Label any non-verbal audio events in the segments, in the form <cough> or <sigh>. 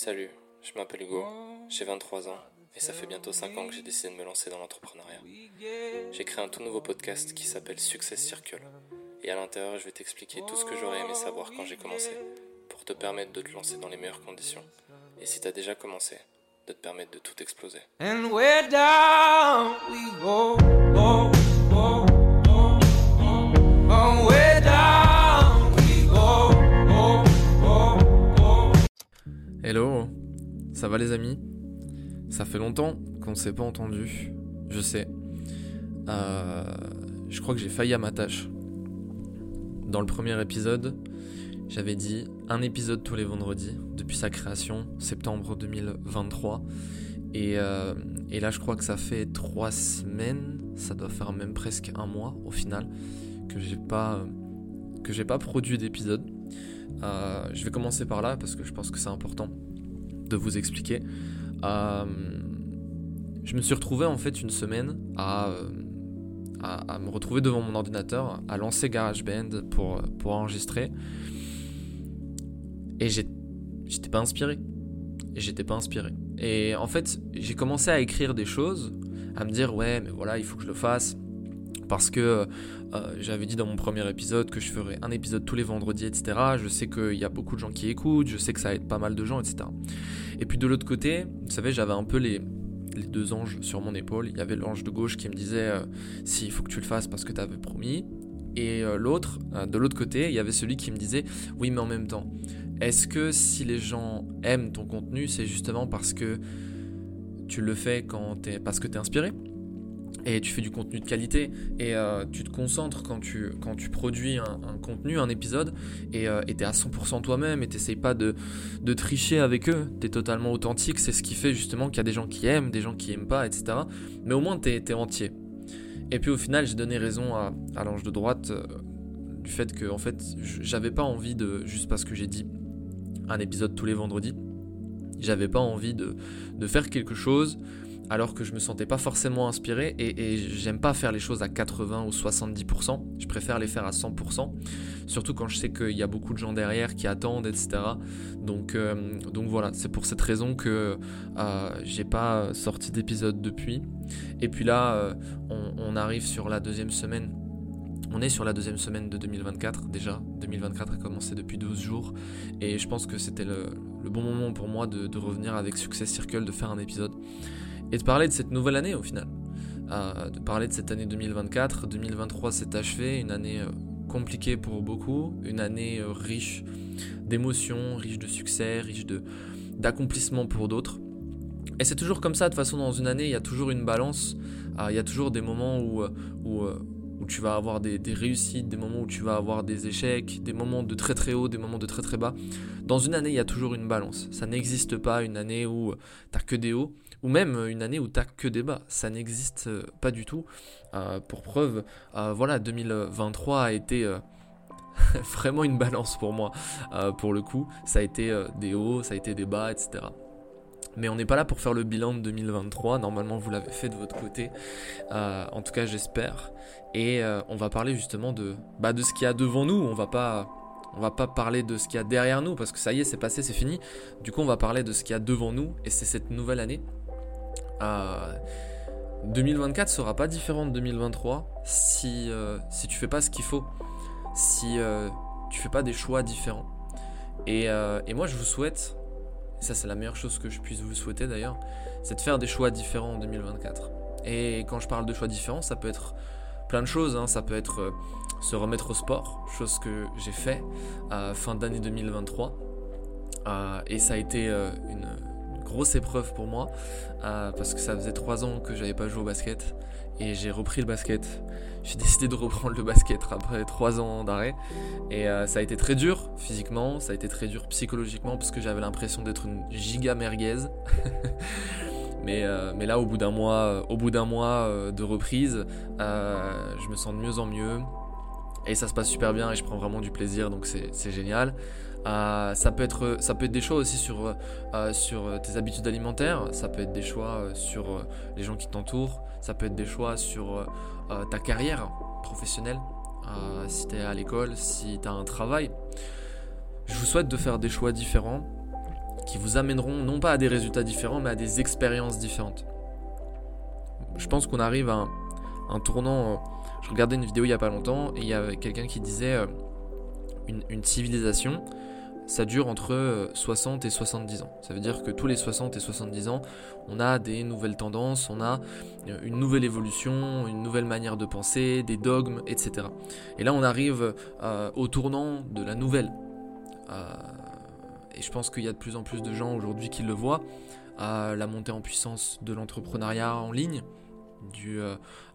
Salut, je m'appelle Hugo, j'ai 23 ans et ça fait bientôt 5 ans que j'ai décidé de me lancer dans l'entrepreneuriat. J'ai créé un tout nouveau podcast qui s'appelle Success Circle et à l'intérieur je vais t'expliquer tout ce que j'aurais aimé savoir quand j'ai commencé pour te permettre de te lancer dans les meilleures conditions et si t'as déjà commencé, de te permettre de tout exploser. And we're down we go. Ça va les amis? Ça fait longtemps qu'on ne s'est pas entendu, je sais. Euh, je crois que j'ai failli à ma tâche. Dans le premier épisode, j'avais dit un épisode tous les vendredis depuis sa création, septembre 2023. Et, euh, et là, je crois que ça fait trois semaines, ça doit faire même presque un mois au final, que j'ai pas, que j'ai pas produit d'épisode. Euh, je vais commencer par là parce que je pense que c'est important de vous expliquer. Euh, je me suis retrouvé en fait une semaine à, euh, à, me retrouver devant mon ordinateur, à lancer GarageBand pour, pour enregistrer. Et j'étais pas inspiré. Et j'étais pas inspiré. Et en fait, j'ai commencé à écrire des choses, à me dire ouais, mais voilà, il faut que je le fasse. Parce que euh, j'avais dit dans mon premier épisode que je ferais un épisode tous les vendredis, etc. Je sais qu'il y a beaucoup de gens qui écoutent, je sais que ça aide pas mal de gens, etc. Et puis de l'autre côté, vous savez, j'avais un peu les, deux anges sur mon épaule. Il y avait l'ange de gauche qui me disait euh, si faut que tu le fasses parce que tu avais promis. Et euh, l'autre, euh, de l'autre côté, il y avait celui qui me disait oui, mais en même temps, est-ce que si les gens aiment ton contenu, c'est justement parce que tu le fais quand t'es, parce que tu es inspiré? Et tu fais du contenu de qualité et euh, tu te concentres quand tu, quand tu produis un, contenu, un épisode et euh, t'es à 100% toi-même et t'essayes pas de, de tricher avec eux, t'es totalement authentique, c'est ce qui fait justement qu'il y a des gens qui aiment, des gens qui aiment pas, etc. Mais au moins t'es es entier. Et puis au final j'ai donné raison à, l'ange de droite euh, du fait que en fait j'avais pas envie de, juste parce que j'ai dit un épisode tous les vendredis, j'avais pas envie de, de faire quelque chose alors que je me sentais pas forcément inspiré et, j'aime pas faire les choses à 80 ou 70%, je préfère les faire à 100%, surtout quand je sais qu'il y a beaucoup de gens derrière qui attendent, etc. Donc, euh, donc voilà, c'est pour cette raison que euh, j'ai pas sorti d'épisode depuis. Et puis là, euh, on, arrive sur la deuxième semaine. On est sur la deuxième semaine de 2024 déjà. 2024 a commencé depuis 12 jours. Et je pense que c'était le, bon moment pour moi de, de revenir avec Success Circle, de faire un épisode et de parler de cette nouvelle année au final. Euh, de parler de cette année 2024. 2023 s'est achevé, une année euh, compliquée pour beaucoup, une année euh, riche d'émotions, riche de succès, riche d'accomplissements pour d'autres. Et c'est toujours comme ça, de toute façon, dans une année, il y a toujours une balance. Il y a toujours des moments où, où tu vas avoir des, réussites, des moments où tu vas avoir des échecs, des moments de très très haut, des moments de très très bas. Dans une année, il y a toujours une balance. Ça n'existe pas une année où t'as que des hauts, ou même une année où t'as que des bas. Ça n'existe euh, pas du tout. Euh, pour preuve, euh, voilà, 2023 a été <laughs> vraiment une balance pour moi. Pour le coup, ça a été des hauts, ça a été des bas, etc. Mais on n'est pas là pour faire le bilan de 2023. Normalement, vous l'avez fait de votre côté. Euh, en tout cas, j'espère. Et euh, on va parler justement de, bah, de ce qu'il y a devant nous. On va pas, on va pas parler de ce qu'il y a derrière nous parce que ça y est, c'est passé, c'est fini. Du coup, on va parler de ce qu'il y a devant nous et c'est cette nouvelle année. Euh, 2024 sera pas différent de 2023 si euh, si tu fais pas ce qu'il faut, si euh, tu fais pas des choix différents. Et, euh, et moi, je vous souhaite, et ça c'est la meilleure chose que je puisse vous souhaiter d'ailleurs, c'est de faire des choix différents en 2024. Et quand je parle de choix différents, ça peut être plein de choses. hein. Ça peut être euh, se remettre au sport, chose que j'ai fait à fin d'année 2023. Euh, et ça a été euh, une grosse épreuve pour moi euh, parce que ça faisait trois ans que j'avais pas joué au basket et j'ai repris le basket. J'ai <laughs> décidé de reprendre le basket après trois ans d'arrêt et euh, ça a été très dur physiquement, ça a été très dur psychologiquement parce que j'avais l'impression d'être une giga merguez. <laughs> mais, euh, mais là, au bout d'un mois, au bout d'un mois de reprise, je me sens de mieux en mieux et ça se passe super bien et je prends vraiment du plaisir donc c'est génial. Euh, ça, peut être, ça peut être des choix aussi sur, euh, sur tes habitudes alimentaires, ça peut être des choix euh, sur euh, les gens qui t'entourent, ça peut être des choix sur euh, ta carrière professionnelle, euh, si tu es à l'école, si tu as un travail. Je vous souhaite de faire des choix différents qui vous amèneront non pas à des résultats différents, mais à des expériences différentes. Je pense qu'on arrive à un, tournant. euh, Je regardais une vidéo il y a pas longtemps et il y avait quelqu'un qui disait euh, une civilisation, ça dure entre euh, 60 et 70 ans. Ça veut dire que tous les 60 et 70 ans, on a des nouvelles tendances, on a euh, une nouvelle évolution, une nouvelle manière de penser, des dogmes, etc. Et là, on arrive euh, au tournant de la nouvelle. Euh, et je pense qu'il y a de plus en plus de gens aujourd'hui qui le voient. la montée en puissance de l'entrepreneuriat en ligne, du,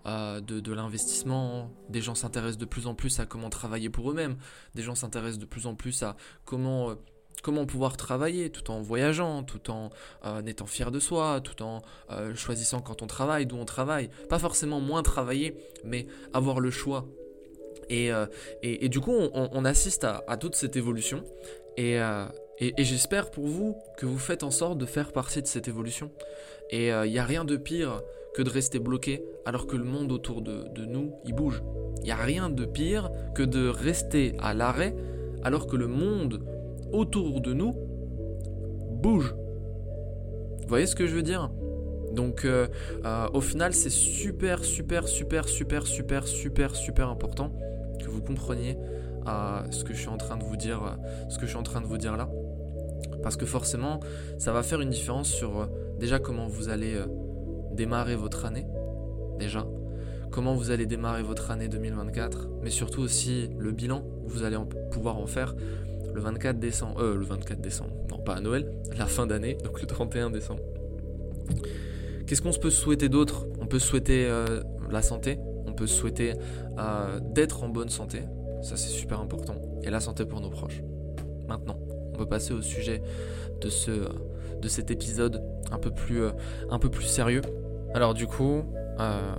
euh, de, de l'investissement. Des gens s'intéressent de plus en plus à comment travailler pour eux-mêmes. Des gens s'intéressent de plus en plus à comment, euh, comment pouvoir travailler tout en voyageant, tout en euh, étant fier de soi, tout en choisissant quand on travaille, d'où on travaille. Pas forcément moins travailler, mais avoir le choix. Et, et, du coup, on, assiste à, toute cette évolution. Et, et, et j'espère pour vous que vous faites en sorte de faire partie de cette évolution. Et il n'y a rien de pire que de rester bloqué alors que le monde autour de, nous, il bouge. Il n'y a rien de pire que de rester à l'arrêt alors que le monde autour de nous bouge. Vous voyez ce que je veux dire? Donc euh, euh, au final c'est super super super super super super super important que vous compreniez ce que je suis en train de vous dire là parce que forcément ça va faire une différence sur euh, déjà comment vous allez démarrer votre année déjà comment vous allez démarrer votre année 2024 mais surtout aussi le bilan vous allez pouvoir en faire le 24 décembre euh le 24 décembre non pas à Noël <laughs> la fin d'année donc le 31 décembre Qu'est-ce qu'on se peut souhaiter d'autre? On peut souhaiter euh, la santé, on peut souhaiter euh, d'être en bonne santé, ça c'est super important, et la santé pour nos proches. Maintenant, on peut passer au sujet de, ce, de cet épisode un peu plus, euh, un peu plus sérieux. Alors du coup, euh,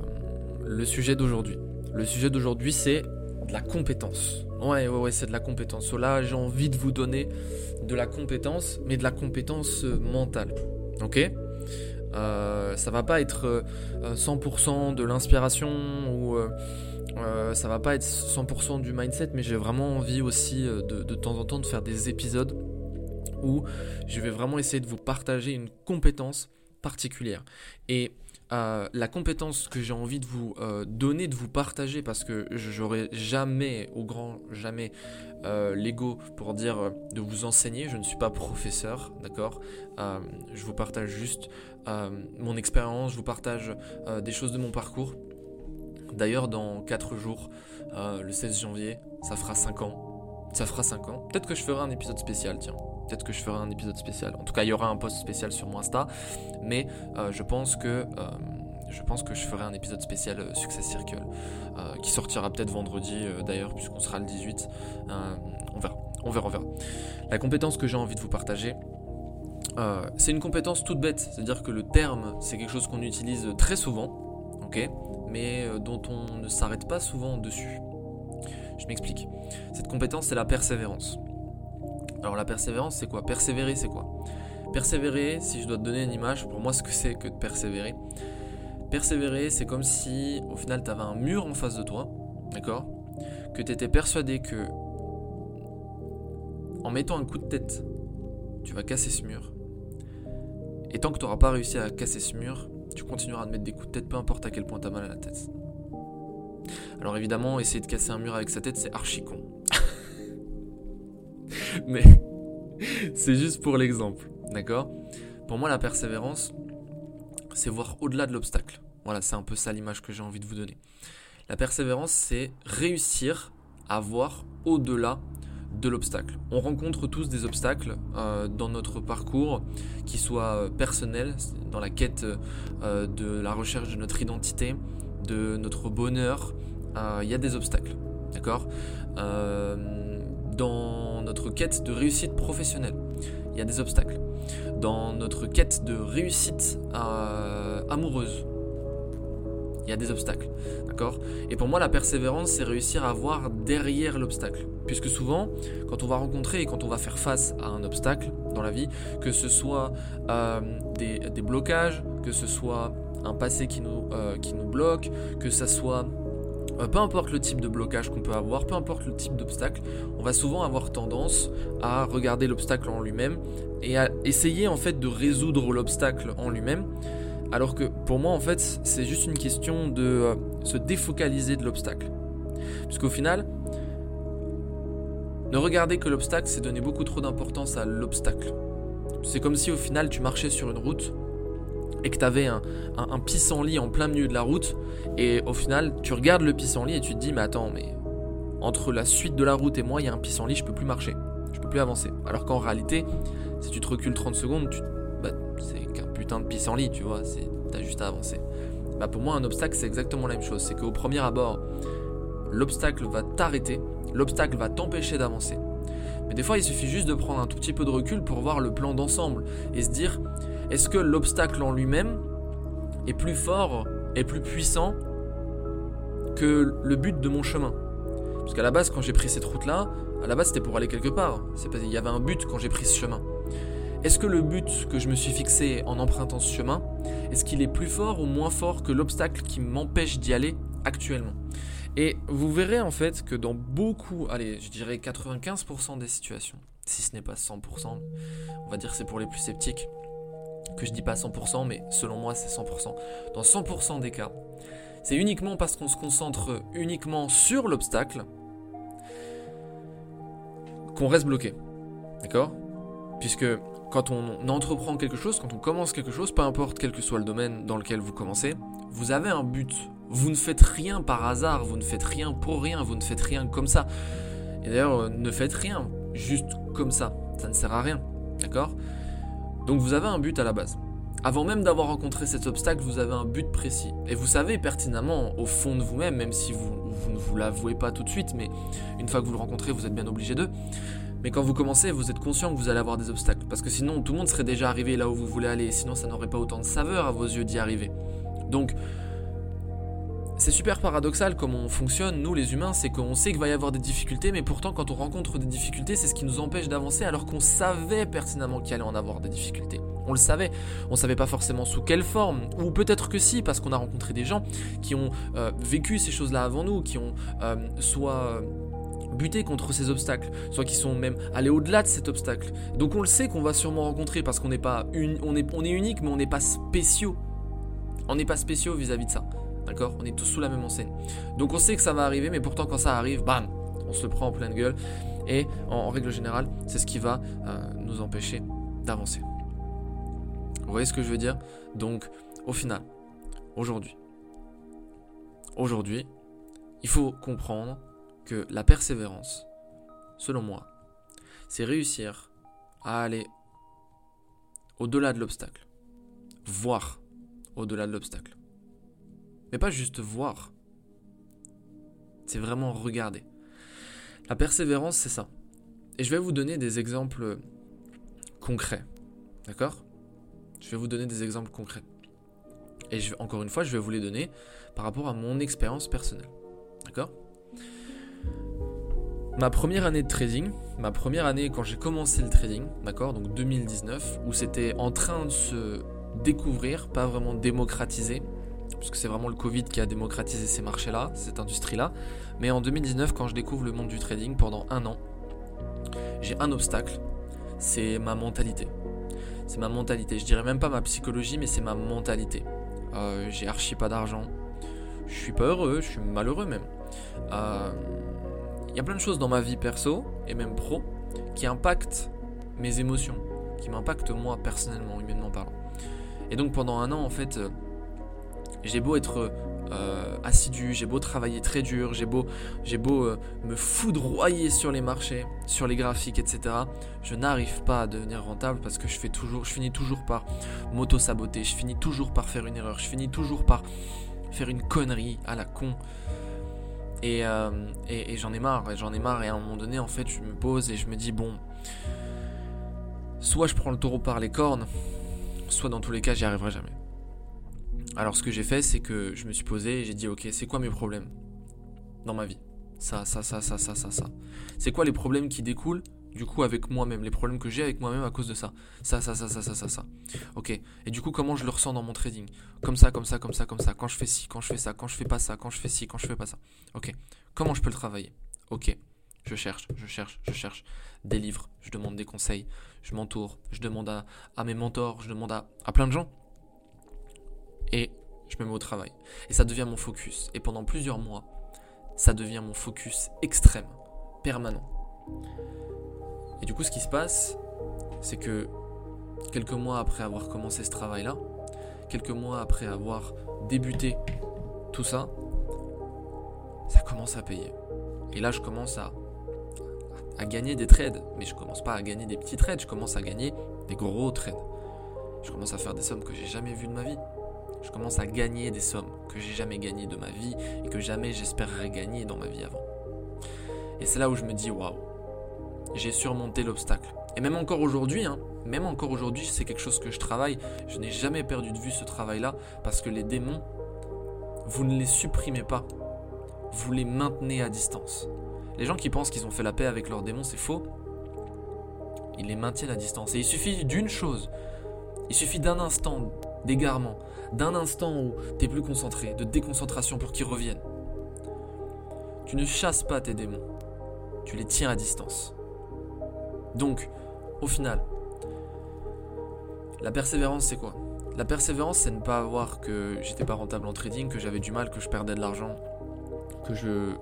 le sujet d'aujourd'hui. Le sujet d'aujourd'hui c'est de la compétence. Ouais, ouais, ouais, c'est de la compétence. Là, j'ai envie de vous donner de la compétence, mais de la compétence euh, mentale. Ok? Euh, ça va pas être euh, euh, 100% de l'inspiration ou ça va pas être 100% du mindset, mais j'ai vraiment envie aussi de, de temps en temps de faire des épisodes où je vais vraiment essayer de vous partager une compétence particulière. Et euh, la compétence que j'ai envie de vous euh, donner, de vous partager, parce que j'aurais jamais, au grand jamais, euh, l'ego pour dire de vous enseigner. Je ne suis pas professeur, d'accord Je vous partage juste mon expérience, je vous partage des choses de mon parcours. D'ailleurs, dans 4 jours, le 16 janvier, ça fera 5 ans. Ça fera 5 ans. Peut-être que je ferai un épisode spécial, tiens. Peut-être que je ferai un épisode spécial. En tout cas, il y aura un post spécial sur mon Insta. Mais euh, je pense que. euh, je pense que je ferai un épisode spécial euh, Success Circle qui sortira peut-être vendredi d'ailleurs puisqu'on sera le 18. Euh, on verra, on verra, on verra. La compétence que j'ai envie de vous partager, c'est une compétence toute bête, c'est-à-dire que le terme, c'est quelque chose qu'on utilise très souvent, ok, mais dont on ne s'arrête pas souvent dessus. Je m'explique. Cette compétence, c'est la persévérance. Alors la persévérance, c'est quoi? Persévérer, c'est quoi? Persévérer, si je dois te donner une image, pour moi, ce que c'est que de persévérer. Persévérer, c'est comme si, au final, tu avais un mur en face de toi, d'accord? Que tu étais persuadé que, en mettant un coup de tête, tu vas casser ce mur. Et tant que tu n'auras pas réussi à casser ce mur, tu continueras te mettre des coups de tête, peu importe à quel point tu as mal à la tête. Alors évidemment, essayer de casser un mur avec sa tête, c'est archi con. <laughs> Mais c'est juste pour l'exemple, d'accord? Pour moi, la persévérance, c'est voir au-delà de l'obstacle. Voilà, c'est un peu ça l'image que j'ai envie de vous donner. La persévérance, c'est réussir à voir au-delà de l'obstacle. On rencontre tous des obstacles euh, dans notre parcours, qui soient euh, personnels, dans la quête euh, de la recherche de notre identité, de notre bonheur. Il y a des obstacles, d'accord? Dans notre quête de réussite professionnelle, il y a des obstacles. Dans notre quête de réussite euh, amoureuse, il y a des obstacles, d'accord? Et pour moi, la persévérance, c'est réussir à voir derrière l'obstacle. Puisque souvent, quand on va rencontrer et quand on va faire face à un obstacle dans la vie, que ce soit euh, des, des blocages, que ce soit un passé qui nous, euh, qui nous bloque, que ce soit euh, peu importe le type de blocage qu'on peut avoir, peu importe le type d'obstacle, on va souvent avoir tendance à regarder l'obstacle en lui-même et à essayer en fait de résoudre l'obstacle en lui-même. Alors que pour moi en fait c'est juste une question de euh, se défocaliser de l'obstacle. Puisqu'au final, ne regarder que l'obstacle c'est donner beaucoup trop d'importance à l'obstacle. C'est comme si au final tu marchais sur une route et que tu avais un, un, pissenlit en plein milieu de la route, et au final, tu regardes le pissenlit et tu te dis, mais attends, mais entre la suite de la route et moi, il y a un pissenlit, je peux plus marcher, je peux plus avancer. Alors qu'en réalité, si tu te recules 30 secondes, bah, c'est qu'un putain de pissenlit, tu vois, t'as juste à avancer. Bah, pour moi, un obstacle, c'est exactement la même chose. C'est qu'au premier abord, l'obstacle va t'arrêter, l'obstacle va t'empêcher d'avancer. Mais des fois, il suffit juste de prendre un tout petit peu de recul pour voir le plan d'ensemble et se dire, est-ce que l'obstacle en lui-même est plus fort et plus puissant que le but de mon chemin? Parce qu'à la base, quand j'ai pris cette route-là, à la base c'était pour aller quelque part. Qu'il y avait un but quand j'ai pris ce chemin. Est-ce que le but que je me suis fixé en empruntant ce chemin, est-ce qu'il est plus fort ou moins fort que l'obstacle qui m'empêche d'y aller actuellement? Et vous verrez en fait que dans beaucoup, allez, je dirais 95% des situations, si ce n'est pas 100%, on va dire c'est pour les plus sceptiques, que je dis pas 100%, mais selon moi c'est 100%. Dans 100% des cas, c'est uniquement parce qu'on se concentre uniquement sur l'obstacle qu'on reste bloqué. D'accord? Puisque quand on entreprend quelque chose, quand on commence quelque chose, peu importe quel que soit le domaine dans lequel vous commencez, vous avez un but. Vous ne faites rien par hasard, vous ne faites rien pour rien, vous ne faites rien comme ça. Et d'ailleurs, euh, ne faites rien juste comme ça. Ça ne sert à rien. D'accord? Donc vous avez un but à la base. Avant même d'avoir rencontré cet obstacle, vous avez un but précis. Et vous savez pertinemment, au fond de vous-même, même si vous, ne vous l'avouez pas tout de suite, mais une fois que vous le rencontrez, vous êtes bien obligé d'eux. Mais quand vous commencez, vous êtes conscient que vous allez avoir des obstacles. Parce que sinon, tout le monde serait déjà arrivé là où vous voulez aller. Sinon, ça n'aurait pas autant de saveur à vos yeux d'y arriver. Donc, c'est super paradoxal comme on fonctionne, nous les humains, c'est qu'on sait qu'il va y avoir des difficultés, mais pourtant quand on rencontre des difficultés, c'est ce qui nous empêche d'avancer alors qu'on savait pertinemment qu'il allait en avoir des difficultés. On le savait, on savait pas forcément sous quelle forme, ou peut-être que si, parce qu'on a rencontré des gens qui ont euh, vécu ces choses-là avant nous, qui ont euh, soit buté contre ces obstacles, soit qui sont même allés au-delà de cet obstacle. Donc on le sait qu'on va sûrement rencontrer parce qu'on n'est pas on est, on est unique, mais on n'est pas spéciaux. On n'est pas spéciaux vis à -vis de ça. D'accord? On est tous sous la même enseigne. Donc on sait que ça va arriver, mais pourtant quand ça arrive, bam, on se le prend en pleine gueule. Et en, règle générale, c'est ce qui va euh, nous empêcher d'avancer. Vous voyez ce que je veux dire? Donc, au final, aujourd'hui, aujourd'hui, il faut comprendre que la persévérance, selon moi, c'est réussir à aller au-delà de l'obstacle, voir au-delà de l'obstacle. Mais pas juste voir. C'est vraiment regarder. La persévérance, c'est ça. Et je vais vous donner des exemples concrets. D'accord? Je vais vous donner des exemples concrets. Et je, encore une fois, je vais vous les donner par rapport à mon expérience personnelle. D'accord? Ma première année de trading, ma première année quand j'ai commencé le trading, d'accord, donc 2019, où c'était en train de se découvrir, pas vraiment démocratiser, parce que c'est vraiment le Covid qui a démocratisé ces marchés-là, cette industrie-là. Mais en 2019, quand je découvre le monde du trading pendant un an, j'ai un obstacle, c'est ma mentalité. C'est ma mentalité. Je dirais même pas ma psychologie, mais c'est ma mentalité. Euh, j'ai archi pas d'argent. Je suis pas heureux, je suis malheureux même. Il euh, y a plein de choses dans ma vie perso et même pro qui impactent mes émotions, qui m'impactent moi personnellement, humainement parlant. Et donc pendant un an, en fait, euh, j'ai beau être euh, assidu, j'ai beau travailler très dur, j'ai beau, beau euh, me foudroyer sur les marchés, sur les graphiques, etc. Je n'arrive pas à devenir rentable parce que je fais toujours, je finis toujours par m'auto-saboter, je finis toujours par faire une erreur, je finis toujours par faire une connerie à la con. Et, euh, et, et j'en ai marre, et j'en ai marre, et à un moment donné, en fait, je me pose et je me dis, bon, soit je prends le taureau par les cornes, soit dans tous les cas, j'y arriverai jamais. Alors ce que j'ai fait, c'est que je me suis posé et j'ai dit, ok, c'est quoi mes problèmes dans ma vie? Ça, ça, ça, ça, ça, ça, ça. C'est quoi les problèmes qui découlent du coup avec moi-même, les problèmes que j'ai avec moi-même à cause de ça. Ça, ça, ça, ça, ça, ça, ça. Ok. Et du coup, comment je le ressens dans mon trading? Comme ça, comme ça, comme ça, comme ça. Quand je fais ci, quand je fais ça, quand je fais pas ça, quand je fais ci, quand je fais pas ça. Ok. Comment je peux le travailler? Ok. Je cherche, je cherche, je cherche des livres, je demande des conseils, je m'entoure, je demande à, à, mes mentors, je demande à, à plein de gens. Et je me mets au travail. Et ça devient mon focus. Et pendant plusieurs mois, ça devient mon focus extrême, permanent. Et du coup, ce qui se passe, c'est que quelques mois après avoir commencé ce travail-là, quelques mois après avoir débuté tout ça, ça commence à payer. Et là, je commence à, à gagner des trades. Mais je commence pas à gagner des petits trades, je commence à gagner des gros trades. Je commence à faire des sommes que j'ai jamais vues de ma vie. Je commence à gagner des sommes que j'ai jamais gagnées de ma vie et que jamais j'espérerais gagner dans ma vie avant. Et c'est là où je me dis waouh, j'ai surmonté l'obstacle. Et même encore aujourd'hui, hein, même encore aujourd'hui, c'est quelque chose que je travaille. Je n'ai jamais perdu de vue ce travail-là parce que les démons, vous ne les supprimez pas, vous les maintenez à distance. Les gens qui pensent qu'ils ont fait la paix avec leurs démons, c'est faux. Ils les maintiennent à distance. Et il suffit d'une chose, il suffit d'un instant d'égarement, d'un instant où tu es plus concentré, de déconcentration pour qu'ils reviennent. Tu ne chasses pas tes démons, tu les tiens à distance. Donc, au final, la persévérance, c'est quoi? La persévérance, c'est ne pas avoir que j'étais pas rentable en trading, que j'avais du mal, que je perdais de l'argent, que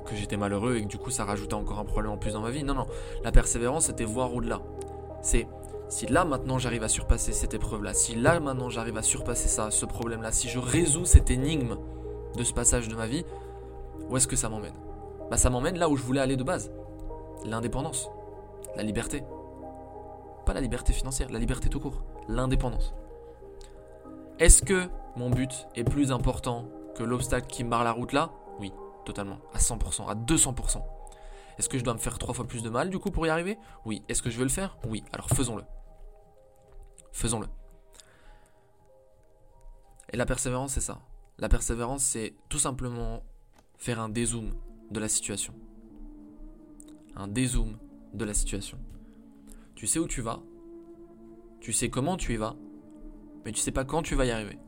que j'étais malheureux et que du coup ça rajoutait encore un problème en plus dans ma vie. Non, non. La persévérance, c'était voir au-delà. C'est si là maintenant j'arrive à surpasser cette épreuve-là, si là maintenant j'arrive à surpasser ça, ce problème-là, si je résous cette énigme de ce passage de ma vie, où est-ce que ça m'emmène? Bah ça m'emmène là où je voulais aller de base. L'indépendance, la liberté. Pas la liberté financière, la liberté tout court, l'indépendance. Est-ce que mon but est plus important que l'obstacle qui me barre la route là? Oui, totalement, à 100%, à 200%. Est-ce que je dois me faire trois fois plus de mal du coup pour y arriver? Oui. Est-ce que je veux le faire? Oui. Alors faisons-le. Faisons-le. Et la persévérance, c'est ça. La persévérance, c'est tout simplement faire un dézoom de la situation. Un dézoom de la situation. Tu sais où tu vas, tu sais comment tu y vas, mais tu sais pas quand tu vas y arriver.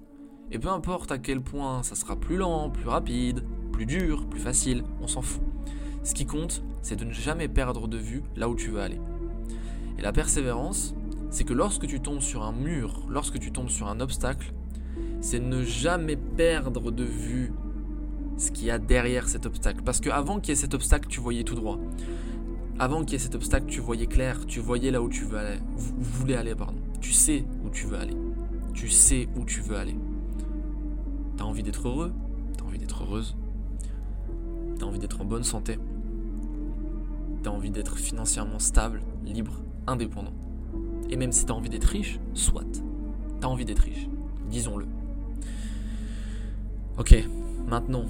Et peu importe à quel point ça sera plus lent, plus rapide, plus dur, plus facile, on s'en fout. Ce qui compte, c'est de ne jamais perdre de vue là où tu veux aller. Et la persévérance, c'est que lorsque tu tombes sur un mur, lorsque tu tombes sur un obstacle, c'est ne jamais perdre de vue ce qu'il y a derrière cet obstacle. Parce qu'avant qu'il y ait cet obstacle, tu voyais tout droit. Avant qu'il y ait cet obstacle, tu voyais clair, tu voyais là où tu veux aller, voulais aller. Tu sais où tu veux aller. Tu sais où tu veux aller. T'as envie d'être heureux, t'as envie d'être heureuse, t'as envie d'être en bonne santé, t'as envie d'être financièrement stable, libre, indépendant. Et même si t'as envie d'être riche, soit. T'as envie d'être riche, disons-le. Ok, maintenant,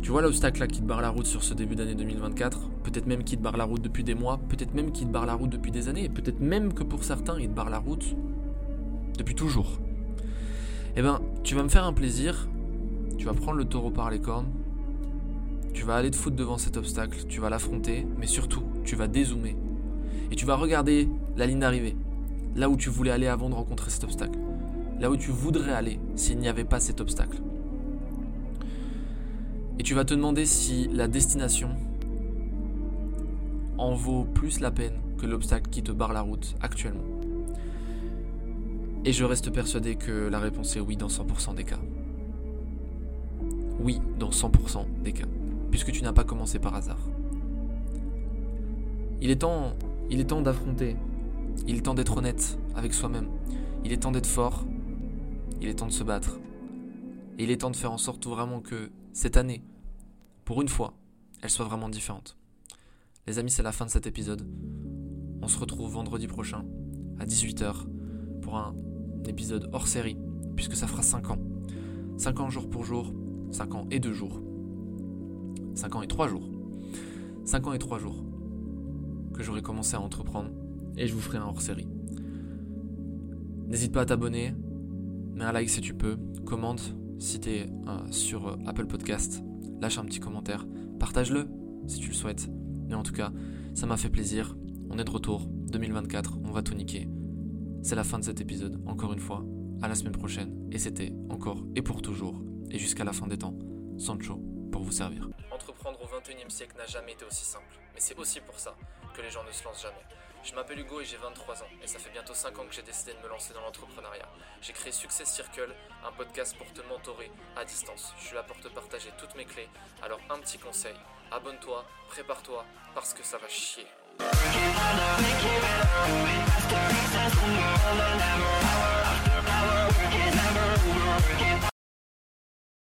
tu vois l'obstacle là qui te barre la route sur ce début d'année 2024 Peut-être même qui te barre la route depuis des mois, peut-être même qui te barre la route depuis des années, peut-être même que pour certains il te barre la route depuis toujours. Eh ben, tu vas me faire un plaisir, tu vas prendre le taureau par les cornes, tu vas aller te foutre devant cet obstacle, tu vas l'affronter, mais surtout, tu vas dézoomer. Et tu vas regarder la ligne d'arrivée, là où tu voulais aller avant de rencontrer cet obstacle, là où tu voudrais aller s'il n'y avait pas cet obstacle. Et tu vas te demander si la destination en vaut plus la peine que l'obstacle qui te barre la route actuellement. Et je reste persuadé que la réponse est oui dans 100% des cas. Oui dans 100% des cas puisque tu n'as pas commencé par hasard. Il est temps, il est temps d'affronter. Il est temps d'être honnête avec soi-même. Il est temps d'être fort. Il est temps de se battre. Et il est temps de faire en sorte vraiment que cette année, pour une fois, elle soit vraiment différente. Les amis, c'est la fin de cet épisode. On se retrouve vendredi prochain à 18h pour un épisode hors série, puisque ça fera 5 ans. 5 ans jour pour jour, 5 ans et 2 jours. 5 ans et 3 jours. 5 ans et 3 jours que j'aurai commencé à entreprendre et je vous ferai un hors-série. N'hésite pas à t'abonner, mets un like si tu peux, commente si tu es euh, sur euh, Apple Podcast, lâche un petit commentaire, partage-le si tu le souhaites. Mais en tout cas, ça m'a fait plaisir. on est de retour, 2024, on va tout niquer. C'est la fin de cet épisode, encore une fois. À la semaine prochaine. Et c'était encore et pour toujours, et jusqu'à la fin des temps, Sancho pour vous servir. Entreprendre au 21 e siècle n'a jamais été aussi simple. Mais c'est aussi pour ça que les gens ne se lancent jamais. Je m'appelle Hugo et j'ai 23 ans. Et ça fait bientôt 5 ans que j'ai décidé de me lancer dans l'entrepreneuriat. J'ai créé Success Circle, un podcast pour te mentorer à distance. Je suis là pour te partager toutes mes clés. Alors un petit conseil, abonne-toi, prépare-toi, parce que ça va chier.